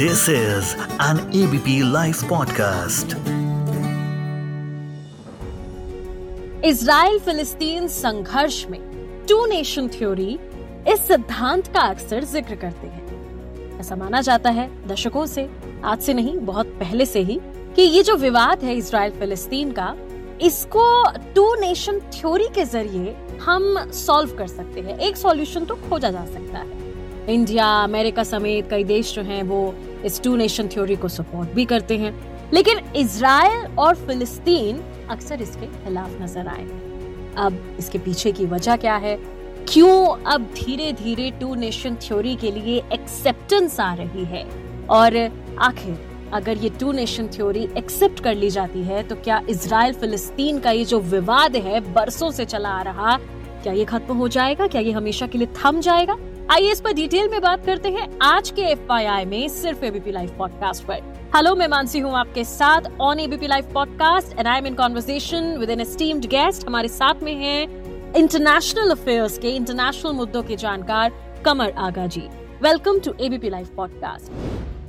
This is an ABP Life podcast. Israel फिलिस्तीन संघर्ष में टू नेशन थ्योरी इस सिद्धांत का अक्सर ज़िक्र करते हैं। ऐसा माना जाता है, दशकों से, आज से नहीं, बहुत पहले से ही, कि ये जो विवाद है इसराइल फिलिस्तीन का, इसको टू नेशन थ्योरी के ज़रिए हम सॉल्व कर सकते हैं। एक सॉल्यूशन तो खोजा जा सकता है। इंडिया, अमेरिका समेत कई देश जो हैं, वो इस टू नेशन थ्योरी को सपोर्ट भी करते हैं। लेकिन इसराइल और फिलिस्तीन अक्सर इसके खिलाफ नज़र आए। अब इसके पीछे की वजह क्या है? क्यों अब धीरे धीरे टू नेशन थ्योरी के लिए एक्सेप्टेंस आ रही है? और आखिर, अगर ये टू नेशन थ्योरी एक्सेप्ट कर ली जाती है तो क्या इसराइल फिलिस्तीन का ये जो विवाद है, बरसों से चला आ रहा, क्या ये खत्म हो जाएगा? क्या ये हमेशा के लिए थम जाएगा? आइए इस पर डिटेल में बात करते हैं आज के एफ़ में सिर्फ़ एबीपी लाइव पॉडकास्ट पर। हेलो मैं मानसी हूँ आपके साथ on ABP live podcast and I am in conversation with an esteemed guest हमारे साथ में हैं इंटरनेशनल अफेयर्स के इंटरनेशनल मुद्दों के जानकार Qamar Agha ji. Welcome to ABP live podcast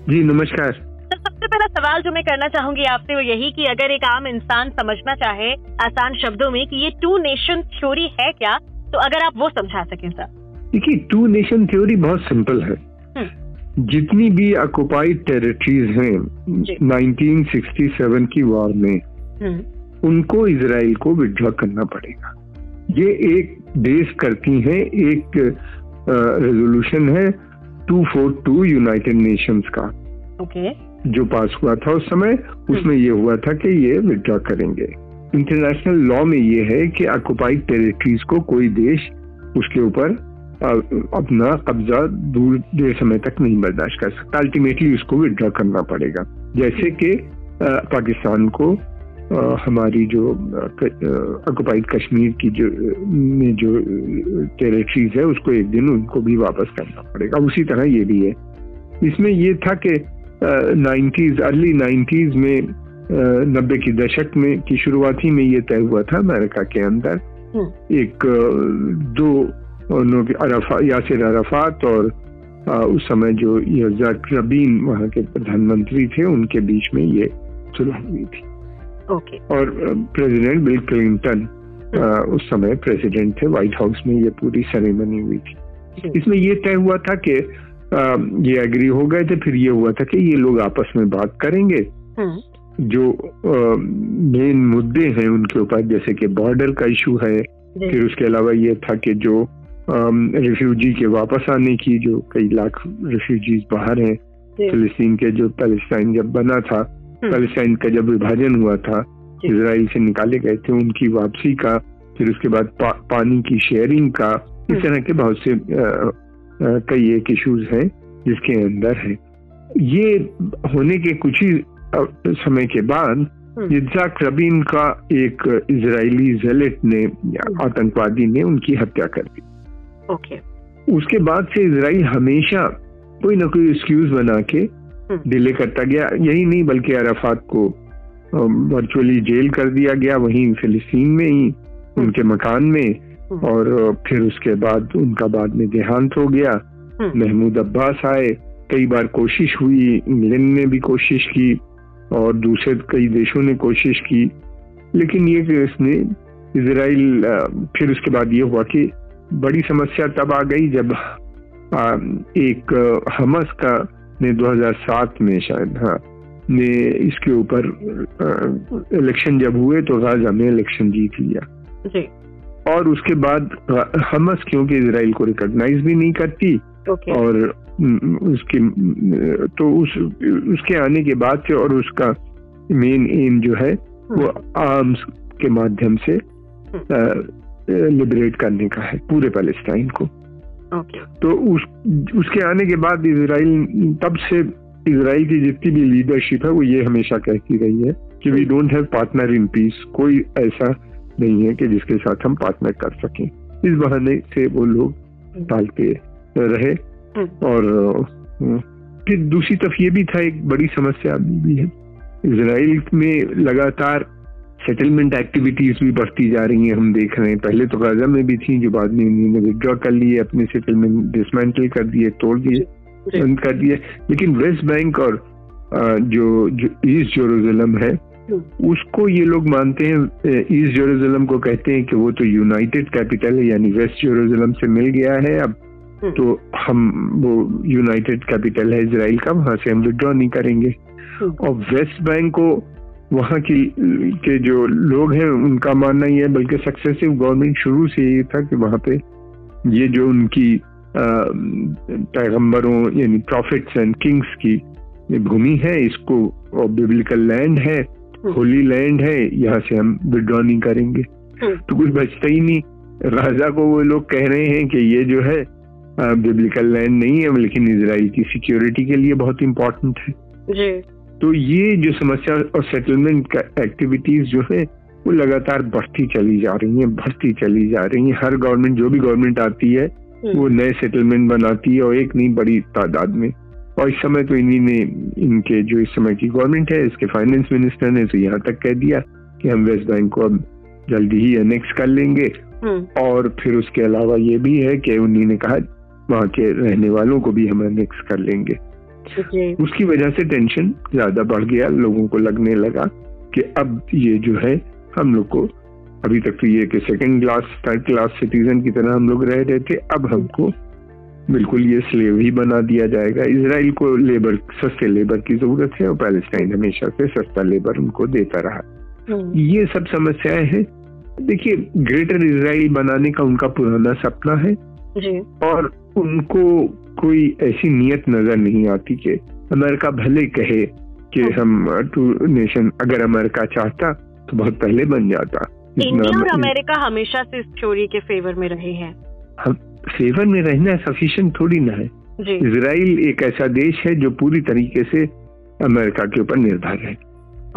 जी नमस्कार। सबसे पहला सवाल जो मैं करना चाहूँगी आपसे वो यही कि अगर एक आम इंसान समझना चाहे आसान शब्दों में कि ये टू नेशन थ्योरी है क्या तो अगर आप वो समझा सकें सर देखिए टू नेशन थ्योरी बहुत सिंपल है। हम्म। जितनी भी ऑक्युपाइड टेरिटरीज हैं जी। 1967 की वॉर में हम्म, उनको इसराइल को विड्रॉ करना पड़ेगा। ये एक देश करती है एक रेजोल्यूशन है 242 यूनाइटेड नेशंस का। ओके जो पास हुआ था उस समय उसमें ये हुआ था कि ये विड्रॉ करेंगे। इंटरनेशनल लॉ में ये है कि ऑक्युपाइड टेरिटरीज को कोई देश उसके ऊपर अपना कब्जा दूर देर समय तक नहीं बर्दाश्त कर सकता। अल्टीमेटली उसको विड्रॉ करना पड़ेगा। जैसे कि पाकिस्तान को हमारी जो ऑक्युपाइड कश्मीर की जो में जो टेरिटरीज है उसको एक दिन उनको भी वापस करना पड़ेगा। उसी तरह ये भी है। इसमें ये था कि नाइन्टीज अर्ली नाइन्टीज में नब्बे की दशक में की शुरुआती में ये तय हुआ था अमेरिका के अंदर। हम्म। एक दो उन्हों के अरफा यासिर अरफात और अ, उस समय जो रबीन वहाँ के प्रधानमंत्री थे उनके बीच में ये सुलह हुई थी। ओके। और प्रेसिडेंट बिल क्लिंटन उस समय प्रेसिडेंट थे व्हाइट हाउस में ये पूरी सेरेमनी हुई थी। इसमें ये तय हुआ था कि ये एग्री हो गए थे फिर ये हुआ था कि ये लोग आपस में बात करेंगे। हम्म, जो मेन मुद्दे हैं उनके ऊपर जैसे कि बॉर्डर का इशू है फिर उसके अलावा ये था कि जो रिफ्यूजी के वापस आने की जो कई लाख रिफ्यूजीज बाहर हैं फिलिस्तीन के जो पैलेस्टाइन जब बना था हम्म। पैलेस्टाइन का जब विभाजन हुआ था इसराइल से निकाले गए थे उनकी वापसी का फिर उसके बाद पा, पानी की शेयरिंग का इस हम्म। तरह के बहुत से कई एक इश्यूज़ हैं जिसके अंदर है ये होने के कुछ ही समय के बाद हम्म। इजाक रबीन का एक इजरायली जेलेट ने आतंकवादी ने उनकी हत्या कर दी ओके उसके बाद से इसराइल हमेशा कोई ना कोई एक्सक्यूज बना के। डिले करता गया यही नहीं बल्कि अराफात को वर्चुअली जेल कर दिया गया वहीं फिलिस्तीन में ही उनके मकान में हम्म। और फिर उसके बाद उनका बाद में देहांत हो गया। महमूद अब्बास आए कई बार कोशिश हुई इंग्लैंड ने भी कोशिश की और दूसरे कई देशों ने कोशिश की लेकिन ये कि इसने इसराइल फिर उसके बाद ये हुआ कि बड़ी समस्या तब आ गई जब एक हमस का ने 2007 में शायद हाँ ने इसके ऊपर इलेक्शन जब हुए तो गाजा में इलेक्शन जीत लिया। जी। और उसके बाद हमस क्योंकि इसराइल को रिकॉग्नाइज भी नहीं करती ओके। और उसके तो उस उसके आने के बाद से और उसका मेन एम जो है वो आर्म्स के माध्यम से लिबरेट करने का है पूरे पैलेस्टाइन को। ओके तो उस उसके आने के बाद इसराइल तब से इसराइल की जितनी भी लीडरशिप है वो ये हमेशा कहती रही है कि we don't have partner in peace कोई ऐसा नहीं है कि जिसके साथ हम पार्टनर कर सकें। इस बहाने से वो लोग टालते रहे। हम्म। और फिर दूसरी तरफ़ ये भी था एक बड़ी समस्या भी है। इसराइल में लगातार सेटलमेंट एक्टिविटीज़ भी बढ़ती जा रही हैं हम देख रहे हैं पहले तो गाजा में भी थी जो बाद में इन्होंने विड्रॉ कर लिए अपने सेटलमेंट डिसमेंटल कर दिए तोड़ दिए बंद कर दिया लेकिन वेस्ट बैंक और जो, जो ईस्ट जेरूसलम है। उसको ये लोग मानते हैं ईस्ट जेरूसलम को कहते हैं कि वो तो यूनाइटेड कैपिटल है यानी वेस्ट जेरूसलम से मिल गया है अब। तो हम वो यूनाइटेड कैपिटल है इसराइल का वहाँ से हम विड्रॉ नहीं करेंगे। और वेस्ट बैंक को वहाँ की के जो लोग हैं उनका मानना ही है बल्कि सक्सेसिव गवर्नमेंट शुरू से ये था कि वहाँ पे ये जो उनकी पैगंबरों यानी प्रॉफिट्स एंड किंग्स की भूमि है इसको और बिब्लिकल लैंड है होली हम्म। लैंड है यहाँ से हम विड्रॉ नहीं करेंगे हम्म। तो कुछ बचता ही नहीं राजा को वो लोग कह रहे हैं कि ये जो है बिब्लिकल लैंड नहीं है लेकिन इसराइल की सिक्योरिटी के लिए बहुत इम्पोर्टेंट है जी। तो ये जो समस्या और सेटलमेंट का एक्टिविटीज़ जो है वो लगातार बढ़ती चली जा रही है बढ़ती चली जा रही है हर गवर्नमेंट जो भी गवर्नमेंट आती है हम्म। वो नए सेटलमेंट बनाती है और एक नहीं बड़ी तादाद में और इस समय तो इन्हीं ने इनके जो इस समय की गवर्नमेंट है इसके फाइनेंस मिनिस्टर ने तो यहाँ तक कह दिया कि हम वेस्ट बैंक को अब जल्दी ही अनेक्स कर लेंगे हम्म। और फिर उसके अलावा ये भी है कि उन्हीं ने कहा वहाँ के रहने वालों को भी हम अनेक्स कर लेंगे उसकी वजह से टेंशन ज़्यादा बढ़ गया लोगों को लगने लगा कि अब ये जो है हम लोग को अभी तक तो ये कि second class third class citizen की तरह हम लोग रह रहे थे अब हमको बिल्कुल ये स्लेव ही बना दिया जाएगा इसराइल को लेबर सस्ते लेबर की ज़रूरत है और पैलेस्टाइन हमेशा से सस्ता लेबर उनको देता रहा हम्म। ये सब समस्याएँ हैं देखिए ग्रेटर इसराइल बनाने का उनका पुराना सपना है जी। और उनको कोई ऐसी नीयत नज़र नहीं आती कि अमेरिका भले कहे कि हाँ। हम टू नेशन अगर अमेरिका चाहता तो बहुत पहले बन जाता। इंडिया और अमेरिका हमेशा से इस थ्योरी के फेवर में रहे हैं। हम फेवर में रहना सफिशिएंट थोड़ी ना है। इसराइल एक ऐसा देश है जो पूरी तरीके से अमेरिका के ऊपर निर्भर है।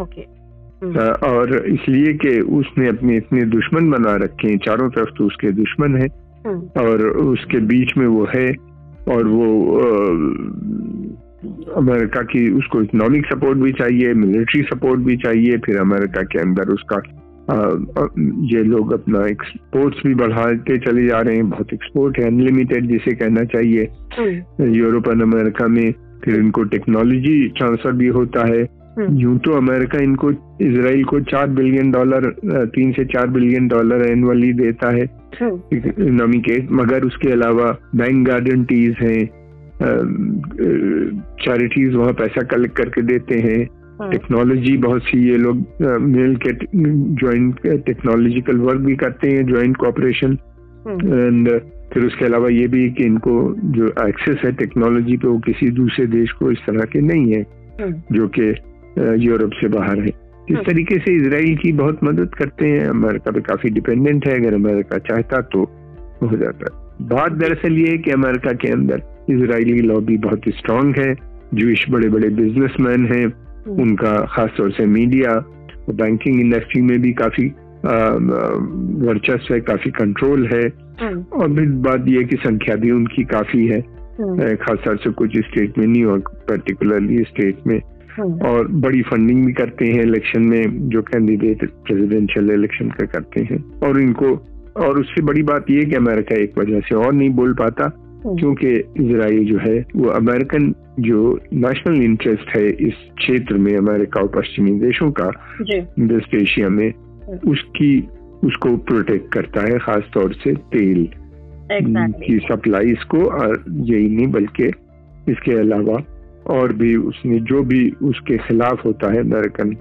ओके। और इसलिए कि उसने अपने इतने दुश्मन बना रखे हैं। चारों तरफ़ तो उसके दुश्मन है। हम्म। और उसके बीच में वो है और वो अमेरिका की उसको इकोनॉमिक सपोर्ट भी चाहिए मिलिट्री सपोर्ट भी चाहिए फिर अमेरिका के अंदर उसका आ, ये लोग अपना एक्सपोर्ट्स भी बढ़ाते चले जा रहे हैं बहुत एक्सपोर्ट है अनलिमिटेड जिसे कहना चाहिए यूरोप एंड अमेरिका में फिर इनको टेक्नोलॉजी ट्रांसफ़र भी होता है हम्म। यूँ तो अमेरिका इनको इसराइल को चार बिलियन डॉलर तीन से चार बिलियन डॉलर एनुअली देता है। इकोनॉमी के मगर उसके अलावा बैंक गारंटीज हैं चैरिटीज वहाँ पैसा कलेक्ट करके देते हैं। टेक्नोलॉजी हाँ। बहुत सी ये लोग मिल के ज्वाइंट टेक्नोलॉजिकल वर्क भी करते हैं ज्वाइंट कॉपरेशन एंड फिर उसके अलावा ये भी कि इनको जो एक्सेस है टेक्नोलॉजी पे वो किसी दूसरे देश को इस तरह के नहीं हाँ। जो कि यूरोप से बाहर है। इस हाँ। तरीके से इसराइल की बहुत मदद करते हैं। अमेरिका पे काफ़ी डिपेंडेंट है। अगर अमेरिका चाहता तो हो जाता। है बात दरअसल ये है कि अमेरिका के अंदर इसराइली लॉबी बहुत स्ट्रांग है। जूश बड़े बड़े बिजनेसमैन हैं। हाँ। उनका खासतौर से मीडिया और बैंकिंग इंडस्ट्री में भी काफ़ी वर्चस्व है काफ़ी कंट्रोल है। हाँ। और फिर बात यह कि संख्या भी उनकी काफ़ी है। खासतौर से कुछ स्टेट में न्यूयॉर्क पर्टिकुलरली स्टेट में। और बड़ी फंडिंग भी करते हैं इलेक्शन में जो कैंडिडेट प्रेसिडेंशियल इलेक्शन का करते हैं और इनको और उससे बड़ी बात यह कि अमेरिका एक वजह से और नहीं बोल पाता हाँ। क्योंकि इसराइल जो है वो अमेरिकन जो नेशनल इंटरेस्ट है इस क्षेत्र में अमेरिका और पश्चिमी देशों का वेस्ट एशिया में हाँ। उसकी उसको प्रोटेक्ट करता है खास तौर से तेल exactly. की सप्लाई इसको और यही नहीं बल्कि इसके अलावा और भी उसने जो भी उसके खिलाफ होता है अमेरिकन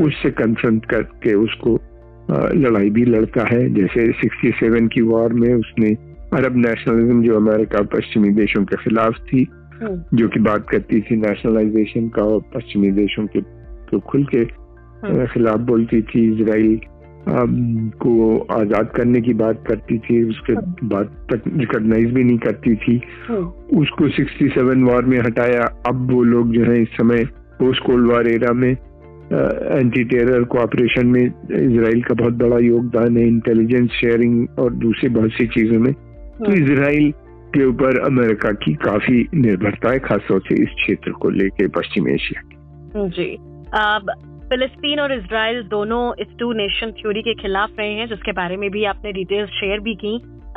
उससे कन्फ्रंट करके उसको लड़ाई भी लड़ता है जैसे 67 की वॉर में उसने अरब नेशनलिज्म जो अमेरिका पश्चिमी देशों के खिलाफ थी हम्म। जो कि बात करती थी नेशनलाइजेशन का और पश्चिमी देशों के तो खुल के हम्म। खिलाफ बोलती थी इसराइल को आज़ाद करने की बात करती थी उसके हाँ। बाद रिकॉग्नाइज भी नहीं करती थी हाँ। उसको 67 वॉर में हटाया अब वो लोग जो है इस समय पोस्ट कोल्ड वॉर एरा में एंटी टेरर कोऑपरेशन में इसराइल का बहुत बड़ा योगदान है इंटेलिजेंस शेयरिंग और दूसरी बहुत सी चीज़ों में तो हाँ। इसराइल के ऊपर अमेरिका की काफ़ी निर्भरता है खासतौर से इस क्षेत्र को लेके पश्चिम एशिया की जी अब फिलिस्तीन और इसराइल दोनों इस टू नेशन थ्योरी के खिलाफ रहे हैं जिसके बारे में भी आपने डिटेल्स शेयर भी की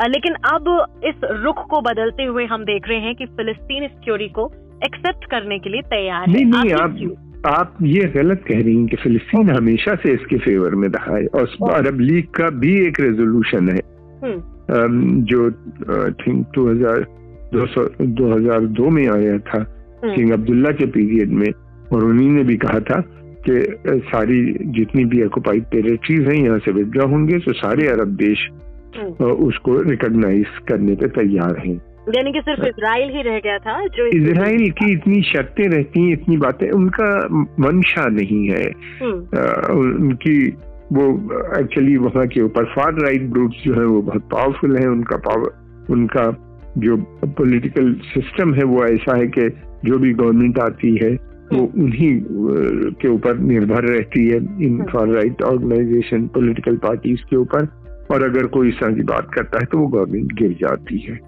लेकिन अब इस रुख को बदलते हुए हम देख रहे हैं कि फिलिस्तीन इस थ्योरी को एक्सेप्ट करने के लिए तैयार नहीं है नहीं आप आप ये गलत कह रही हैं कि फिलिस्तीन हमेशा से इसके फेवर में रहा है और अरब लीग का भी एक रेजोल्यूशन है हम्म। जो थिंक 2000 2002 में आया था हम्म। किंग अब्दुल्ला के पीरियड में और उन्हीं ने भी कहा था कि सारी जितनी भी ऑक्युपाइड टेरिटरीज हैं यहाँ से विद्रॉ होंगे तो सारे अरब देश हम्म। उसको रिकॉग्नाइज करने पे तैयार हैं यानी कि सिर्फ़ इसराइल ही रह गया था जो इसराइल की इतनी शर्तें रहती हैं इतनी बातें उनका मंशा नहीं है हम्म। उनकी वो एक्चुअली वहाँ के ऊपर फार राइट ग्रुप्स जो है वो बहुत पावरफुल है उनका पावर उनका जो पॉलिटिकल सिस्टम है वो ऐसा है कि जो भी गवर्नमेंट आती है वो हम्म। उन्हीं के ऊपर निर्भर रहती है इन far right organisation political parties के ऊपर। और अगर कोई इस तरह की बात करता है तो वो गवर्नमेंट गिर जाती है।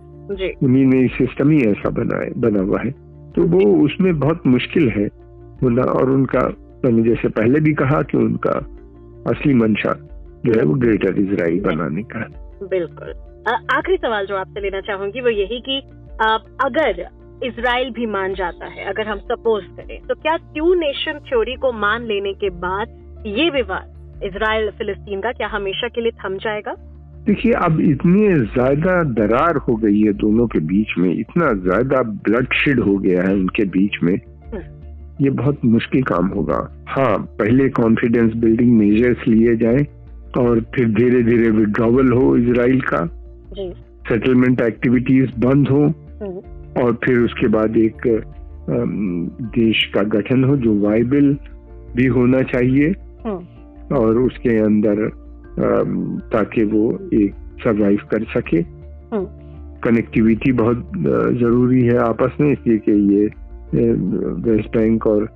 उन्हीं ने सिस्टम ही ऐसा बना है बना हुआ है। तो वो उसमें बहुत मुश्किल है। होना और उनका मैंने जैसे पहले भी कहा कि उनका असली मंशा जो है वो ग्रेटर इसराइल बनाने का बिल्कुल। आखिरी सवाल जो आपसे लेना चाहूँगी वो यही कि अगर इसराइल भी मान जाता है अगर हम सपोज़ करें। तो क्या टू नेशन थ्योरी को मान लेने के बाद ये विवाद इसराइल फिलिस्तीन का क्या हमेशा के लिए थम जाएगा? देखिए अब इतनी ज़्यादा दरार हो गई है दोनों के बीच में इतना ज़्यादा ब्लड शेड हो गया है उनके बीच में हम्म। ये बहुत मुश्किल काम होगा। हाँ पहले कॉन्फिडेंस बिल्डिंग मेजर्स लिए जाए और फिर धीरे धीरे विड्रॉवल हो इसराइल का। सेटलमेंट एक्टिविटीज़ बंद हो। हम्म। और फिर उसके बाद एक देश का गठन हो जो वाइबल भी होना चाहिए हम्म। और उसके अंदर ताकि वो एक सरवाइव कर सके कनेक्टिविटी हम्म। बहुत ज़रूरी है आपस में इसलिए कि ये वेस्ट बैंक और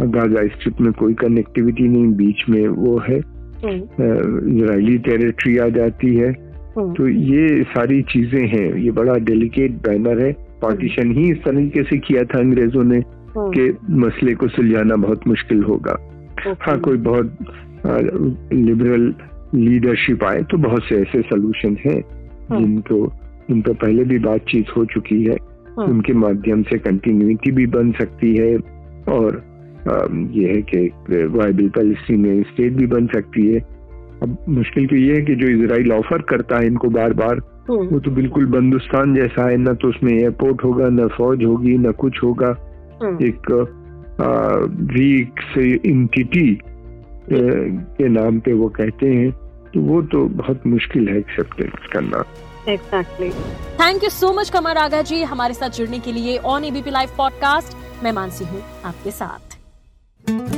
गाजा स्ट्रिप में कोई कनेक्टिविटी नहीं बीच में वो है। इसराइली टेरिटरी आ जाती है। तो ये सारी चीज़ें हैं ये बड़ा डेलिकेट बैनर है पार्टीशन ही इस तरीके से किया था अंग्रेज़ों ने कि मसले को सुलझाना बहुत मुश्किल होगा हाँ कोई बहुत लिबरल लीडरशिप आए तो बहुत से ऐसे सोल्यूशन हैं हाँ। जिनको उन पर पहले भी बातचीत हो चुकी है हाँ। उनके माध्यम से कंटिन्यूटी भी बन सकती है और ये है कि वाइबल पैलेस्टीनियन स्टेट भी बन सकती है अब मुश्किल तो ये है कि जो इसराइल ऑफ़र करता है इनको बार बार हाँ। वो तो बिल्कुल बंदुस्तान जैसा है ना तो उसमें एयरपोर्ट होगा ना फौज होगी ना कुछ होगा। एक वीक से इंटिटी के नाम पे वो कहते हैं तो वो तो बहुत मुश्किल है एक्सेप्टेंस करना। Exactly thank you so much Qamar Agha ji हमारे साथ जुड़ने के लिए ऑन एबीपी लाइव पॉडकास्ट मैं मानसी हूँ आपके साथ।